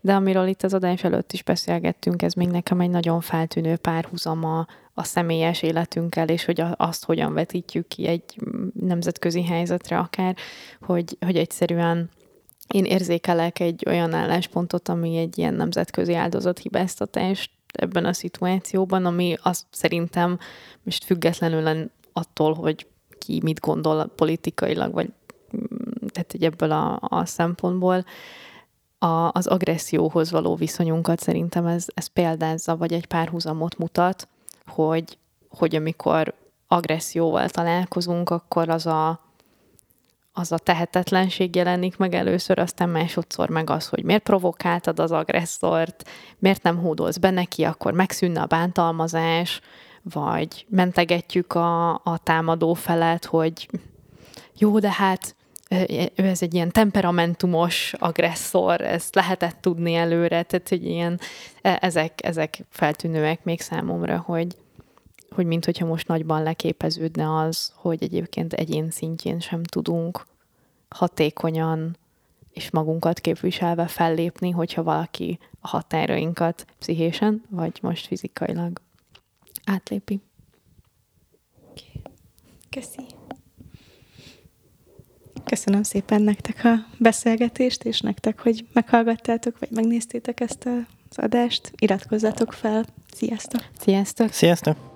De amiről itt az adás előtt is beszélgettünk, ez még nekem egy nagyon feltűnő párhuzama a személyes életünkkel, és hogy azt hogyan vetítjük ki egy nemzetközi helyzetre akár, hogy, hogy egyszerűen én érzékelek egy olyan álláspontot, ami egy ilyen nemzetközi áldozathibáztatást ebben a szituációban, ami azt szerintem most függetlenül attól, hogy ki mit gondol politikailag, vagy tehát egy ebből a, a szempontból, a, az agresszióhoz való viszonyunkat szerintem ez, ez példázza, vagy egy párhuzamot mutat, hogy, hogy amikor agresszióval találkozunk, akkor az a, az a tehetetlenség jelenik meg először, aztán másodszor meg az, hogy miért provokáltad az agresszort, miért nem hódolsz be neki, akkor megszűnne a bántalmazás, vagy mentegetjük a, a támadó felet, hogy jó, de hát ő ez egy ilyen temperamentumos agresszor, ezt lehetett tudni előre, tehát hogy ilyen, e, ezek, ezek feltűnőek még számomra, hogy, hogy mint hogyha most nagyban leképeződne az, hogy egyébként egyén szintjén sem tudunk hatékonyan és magunkat képviselve fellépni, hogyha valaki a határainkat pszichésen, vagy most fizikailag átlépi. Köszi. Köszönöm szépen nektek a beszélgetést, és nektek, hogy meghallgattátok, vagy megnéztétek ezt az adást. Iratkozzatok fel. Sziasztok! Sziasztok! Sziasztok!